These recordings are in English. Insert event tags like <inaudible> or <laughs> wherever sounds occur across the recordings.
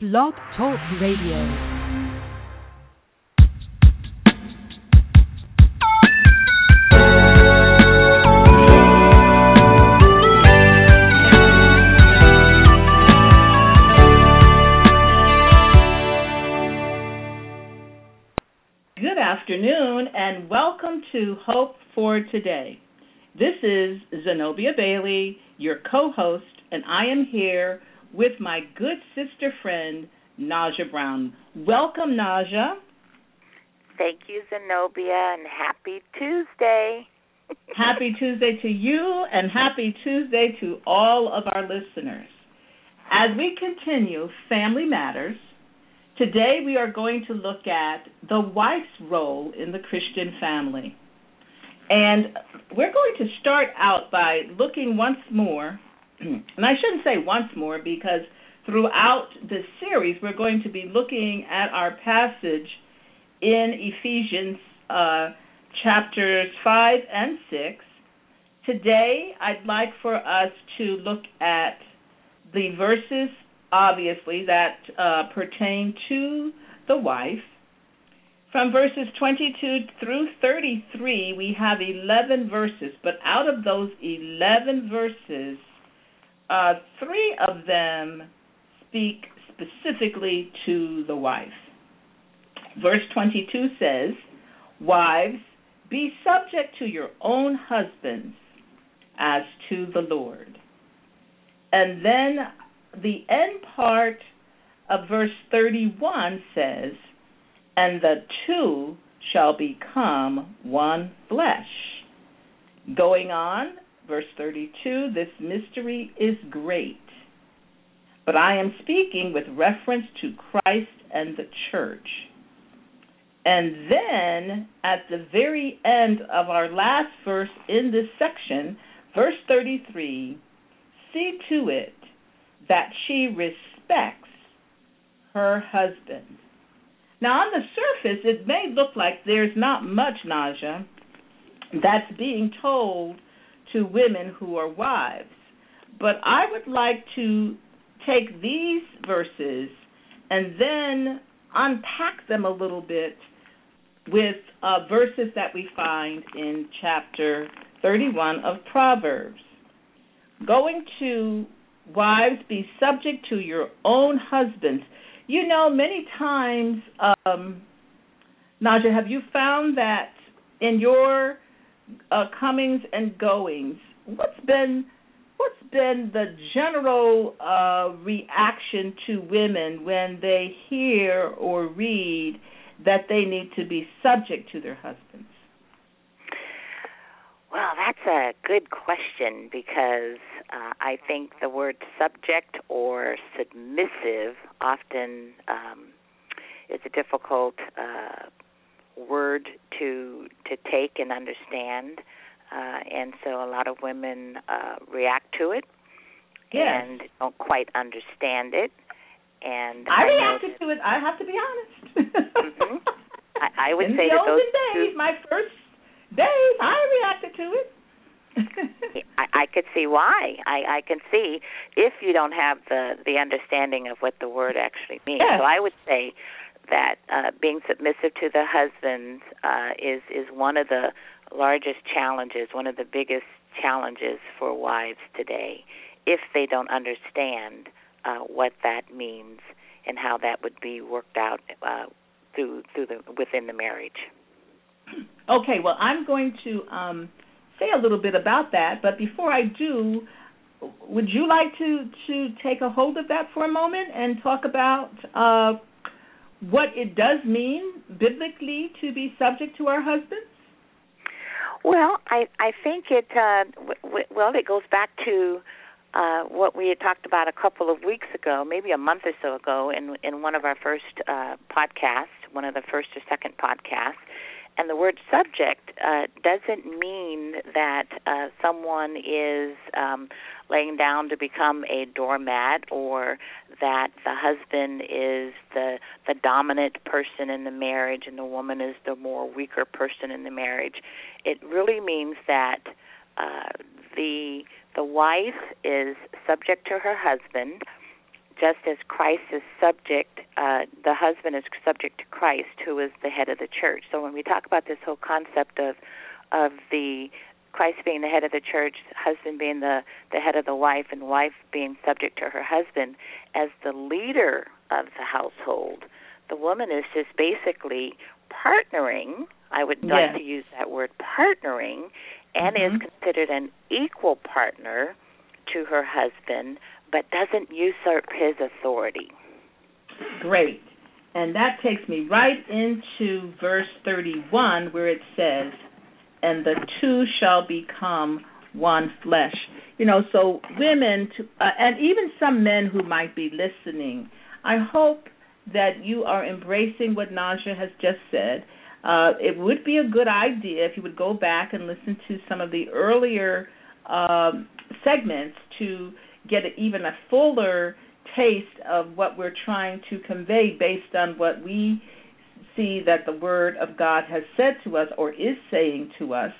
Blog Talk Radio. Good afternoon and welcome to Hope for Today. This is Zenobia Bailey, your co host, and I am here with my good sister friend, Naja Brown. Welcome, Naja. Thank you, Zenobia, and happy Tuesday. <laughs> happy Tuesday to you, and happy Tuesday to all of our listeners. As we continue Family Matters, today we are going to look at the wife's role in the Christian family. And we're going to start out by looking once more <clears throat> and I shouldn't say once more because throughout this series we're going to be looking at our passage in Ephesians uh, chapters 5 and 6. Today I'd like for us to look at the verses, obviously, that uh, pertain to the wife. From verses 22 through 33, we have 11 verses, but out of those 11 verses, uh, three of them speak specifically to the wife. Verse 22 says, Wives, be subject to your own husbands as to the Lord. And then the end part of verse 31 says, And the two shall become one flesh. Going on, Verse 32 This mystery is great, but I am speaking with reference to Christ and the church. And then at the very end of our last verse in this section, verse 33, see to it that she respects her husband. Now, on the surface, it may look like there's not much, Naja that's being told to women who are wives. But I would like to take these verses and then unpack them a little bit with uh, verses that we find in chapter 31 of Proverbs. Going to wives, be subject to your own husbands. You know, many times, um, Naja, have you found that in your uh, comings and goings, what's been what's been the general uh, reaction to women when they hear or read that they need to be subject to their husbands? Well, that's a good question because uh, I think the word subject or submissive often um, is a difficult uh, word to to take and understand, uh, and so a lot of women uh, react to it yes. and don't quite understand it. And I, I reacted to it. I have to be honest. mm-hmm. I, I would In say the that olden those days, two, my first days, I reacted to it. I, I could see why. I, I can see if you don't have the the understanding of what the word actually means. Yes. So I would say that uh, being submissive to the husbands uh, is is one of the largest challenges, one of the biggest challenges for wives today, if they don't understand uh, what that means and how that would be worked out uh, through through the within the marriage. Okay, well, I'm going to um, say a little bit about that, but before I do, would you like to to take a hold of that for a moment and talk about uh, what it does mean biblically to be subject to our husbands? Well, I I think it uh, w- well it goes back to uh, what we had talked about a couple of weeks ago, maybe a month or so ago, in in one of our first uh, podcasts, one of the first or second podcasts. And the word subject uh, doesn't mean that uh, someone is um, laying down to become a doormat or that the husband is the the dominant person in the marriage and the woman is the more weaker person in the marriage. It really means that uh, the the wife is subject to her husband just as Christ is subject, uh, the husband is subject to Christ, who is the head of the church. So when we talk about this whole concept of of the Christ being the head of the church, husband being the the head of the wife, and wife being subject to her husband as the leader of the household, the woman is just basically partnering. I would yes. like to use that word partnering, and mm-hmm. is considered an equal partner to her husband but doesn't usurp his authority. Great. And that takes me right into verse 31 where it says, And the two shall become one flesh. You know, so women, to, uh, and even some men who might be listening, I hope that you are embracing what Naja has just said. Uh, it would be a good idea if you would go back and listen to some of the earlier um, segments to get even a fuller taste of what we're trying to convey based on what we see that the Word of God has said to us or is saying to us.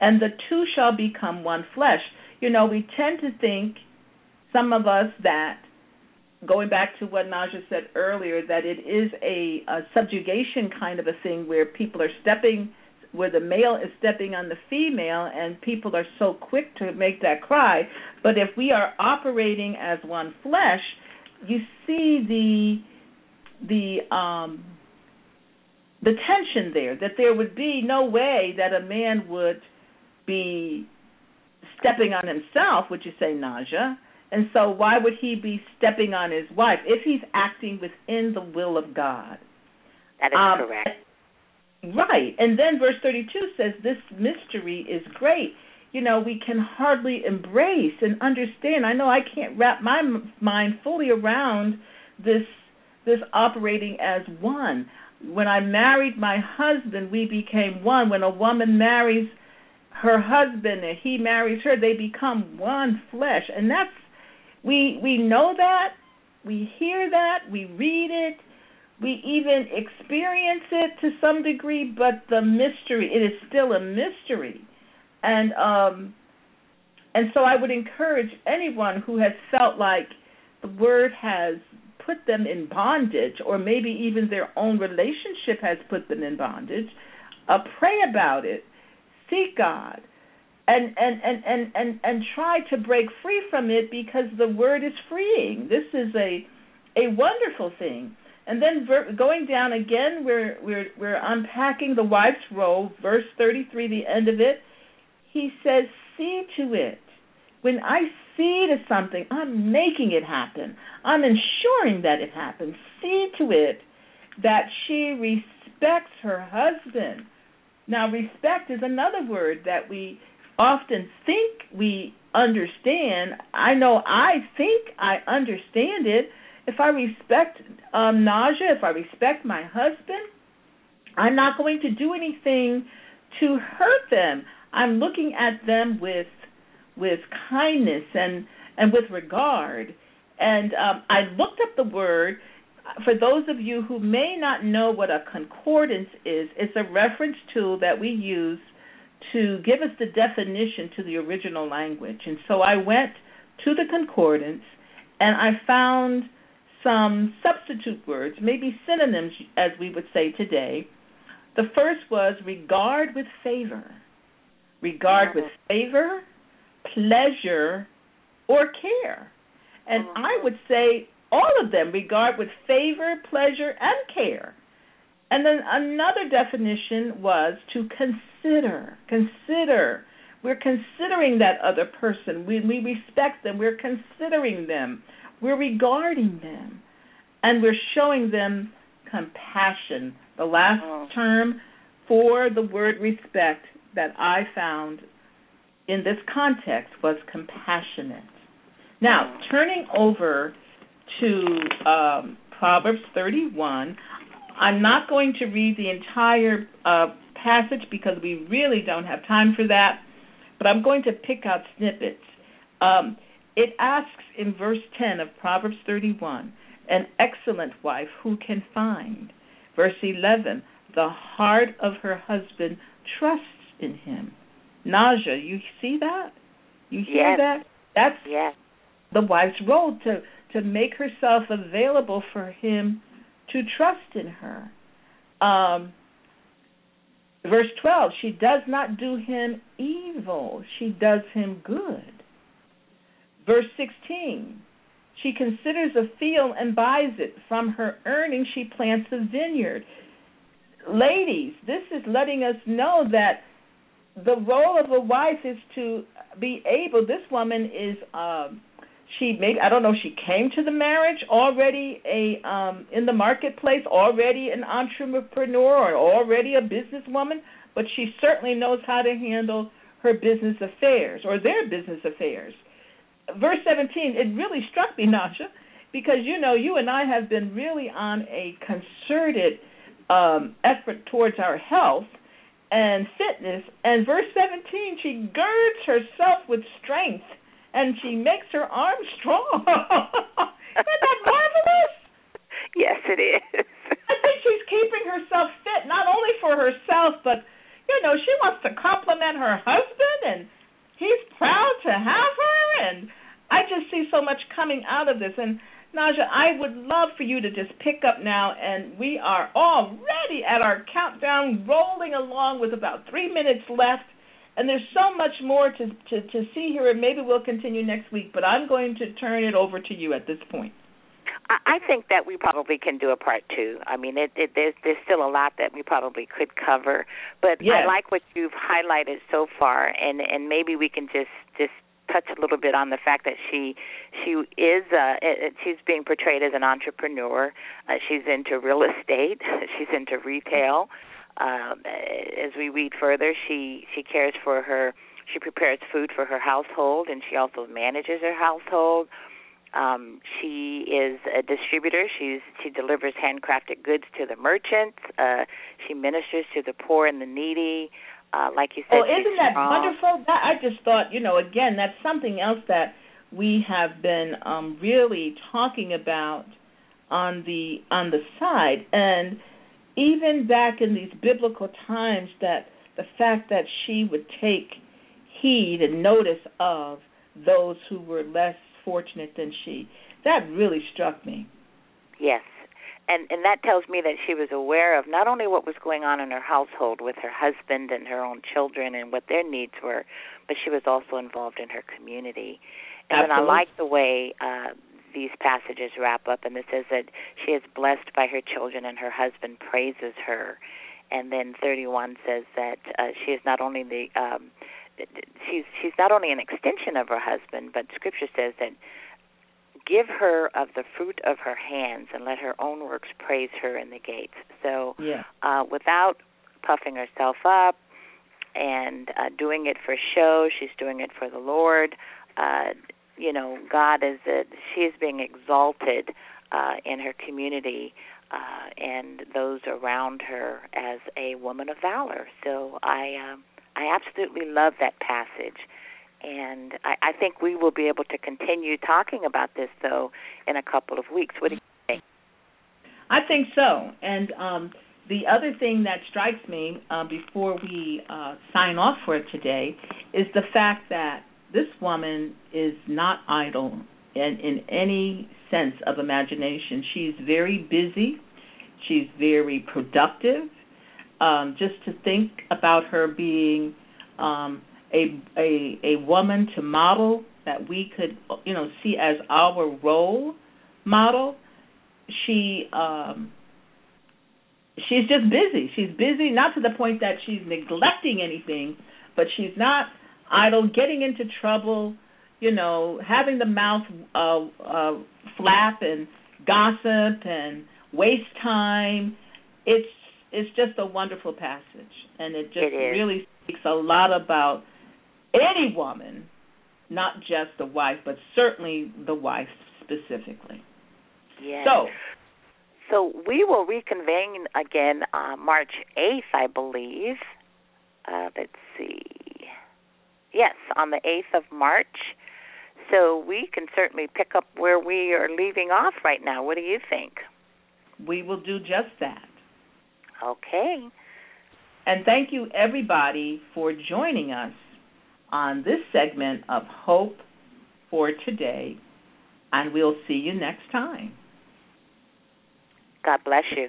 And the two shall become one flesh. You know, we tend to think, some of us, that going back to what Naja said earlier, that it is a, a subjugation kind of a thing where people are stepping where the male is stepping on the female and people are so quick to make that cry. But if we are operating as one flesh you see the the um the tension there that there would be no way that a man would be stepping on himself would you say Naja. And so why would he be stepping on his wife if he's acting within the will of God? That is um, correct Right. And then verse 32 says this mystery is great. You know, we can hardly embrace and understand. I know I can't wrap my mind fully around this this operating as one. When I married my husband, we became one. When a woman marries her husband and he marries her, they become one flesh. And that's we we know that, we hear that, we read it, we even experience it to some degree, but the mystery it is still a mystery, and um, and so I would encourage anyone who has felt like the word has put them in bondage, or maybe even their own relationship has put them in bondage, uh, pray about it, seek God, and and and and and and try to break free from it because the word is freeing. This is a a wonderful thing. And then ver- going down again, we're we're we're unpacking the wife's role, verse 33, the end of it. He says, "See to it. When I see to something, I'm making it happen. I'm ensuring that it happens. See to it that she respects her husband." Now, respect is another word that we often think we understand. I know I think I understand it if I respect um, if I respect my husband, I'm not going to do anything to hurt them. I'm looking at them with with kindness and and with regard. And um, I looked up the word. For those of you who may not know what a concordance is, it's a reference tool that we use to give us the definition to the original language. And so I went to the concordance and I found some substitute words, maybe synonyms as we would say today. The first was regard with favor. Regard with favor, pleasure, or care. And mm-hmm. I would say all of them regard with favor, pleasure, and care. And then another definition was to consider. Consider. We're considering that other person. When we respect them, we're considering them. We're regarding them and we're showing them compassion. The last oh. term for the word respect that I found in this context was compassionate. Now, oh. turning over to um, Proverbs 31, I'm not going to read the entire uh, passage because we really don't have time for that, but I'm going to pick out snippets. Um, it asks in verse 10 of Proverbs 31 an excellent wife who can find. Verse 11 the heart of her husband trusts in him. Naja, you see that? You hear yes. that? That's yes. the wife's role to to make herself available for him to trust in her. Um, verse 12, she does not do him evil, she does him good. Verse 16, she considers a field and buys it. From her earnings, she plants a vineyard. Ladies, this is letting us know that the role of a wife is to be able. This woman is. Um, she maybe I don't know. She came to the marriage already a um, in the marketplace, already an entrepreneur or already a businesswoman, but she certainly knows how to handle her business affairs or their business affairs. Verse 17, it really struck me, Naja, because you know you and I have been really on a concerted um, effort towards our health and fitness. And verse 17, she girds herself with strength and she makes her arms strong. <laughs> Isn't that marvelous? Yes, it is. I think she's keeping herself fit not only for herself, but you know she wants to compliment her husband, and he's proud to have her. And I just see so much coming out of this. And Naja, I would love for you to just pick up now, and we are already at our countdown, rolling along with about three minutes left. And there's so much more to, to, to see here, and maybe we'll continue next week. But I'm going to turn it over to you at this point. I think that we probably can do a part two. I mean, it, it, there's there's still a lot that we probably could cover, but yes. I like what you've highlighted so far, and and maybe we can just just touch a little bit on the fact that she she is uh, she's being portrayed as an entrepreneur. Uh, she's into real estate. <laughs> She's into retail. Um, as we read further, she she cares for her. She prepares food for her household, and she also manages her household. Um, she is a distributor. She's she delivers handcrafted goods to the merchants. Uh, she ministers to the poor and the needy. Uh, like you said, oh, isn't that strong. wonderful? That, I just thought, you know, again, that's something else that we have been um, really talking about on the on the side, and even back in these biblical times, that the fact that she would take heed and notice of those who were less fortunate than she, that really struck me. Yes, and and that tells me that she was aware of not only what was going on in her household with her husband and her own children and what their needs were, but she was also involved in her community. And Absolutely. I like the way uh, these passages wrap up, and it says that she is blessed by her children and her husband praises her. And then 31 says that uh, she is not only the um, she's she's not only an extension of her husband, but Scripture says that give her of the fruit of her hands and let her own works praise her in the gates. So, yeah. uh, without puffing herself up and uh, doing it for show, she's doing it for the Lord. Uh, you know, God is that she is being exalted uh, in her community uh, and those around her as a woman of valor. So I, um, I absolutely love that passage and I, I think we will be able to continue talking about this though in a couple of weeks. What do you think? I think so. And um, the other thing that strikes me uh, before we uh, sign off for today is the fact that this woman is not idle in, in any sense of imagination. She's very busy. She's very productive. Um, just to think about her being um, a a a woman to model that we could you know see as our role model she um she's just busy. She's busy not to the point that she's neglecting anything but she's not idle getting into trouble you know having the mouth uh uh flap and gossip and waste time. It's it's just a wonderful passage and it just it really speaks a lot about any woman, not just the wife, but certainly the wife specifically. Yes. So, so we will reconvene again uh, March 8th, I believe. Uh, let's see. Yes, on the 8th of March. So we can certainly pick up where we are leaving off right now. What do you think? We will do just that. Okay. And thank you, everybody, for joining us on this segment of Hope for Today and we'll see you next time. God bless you.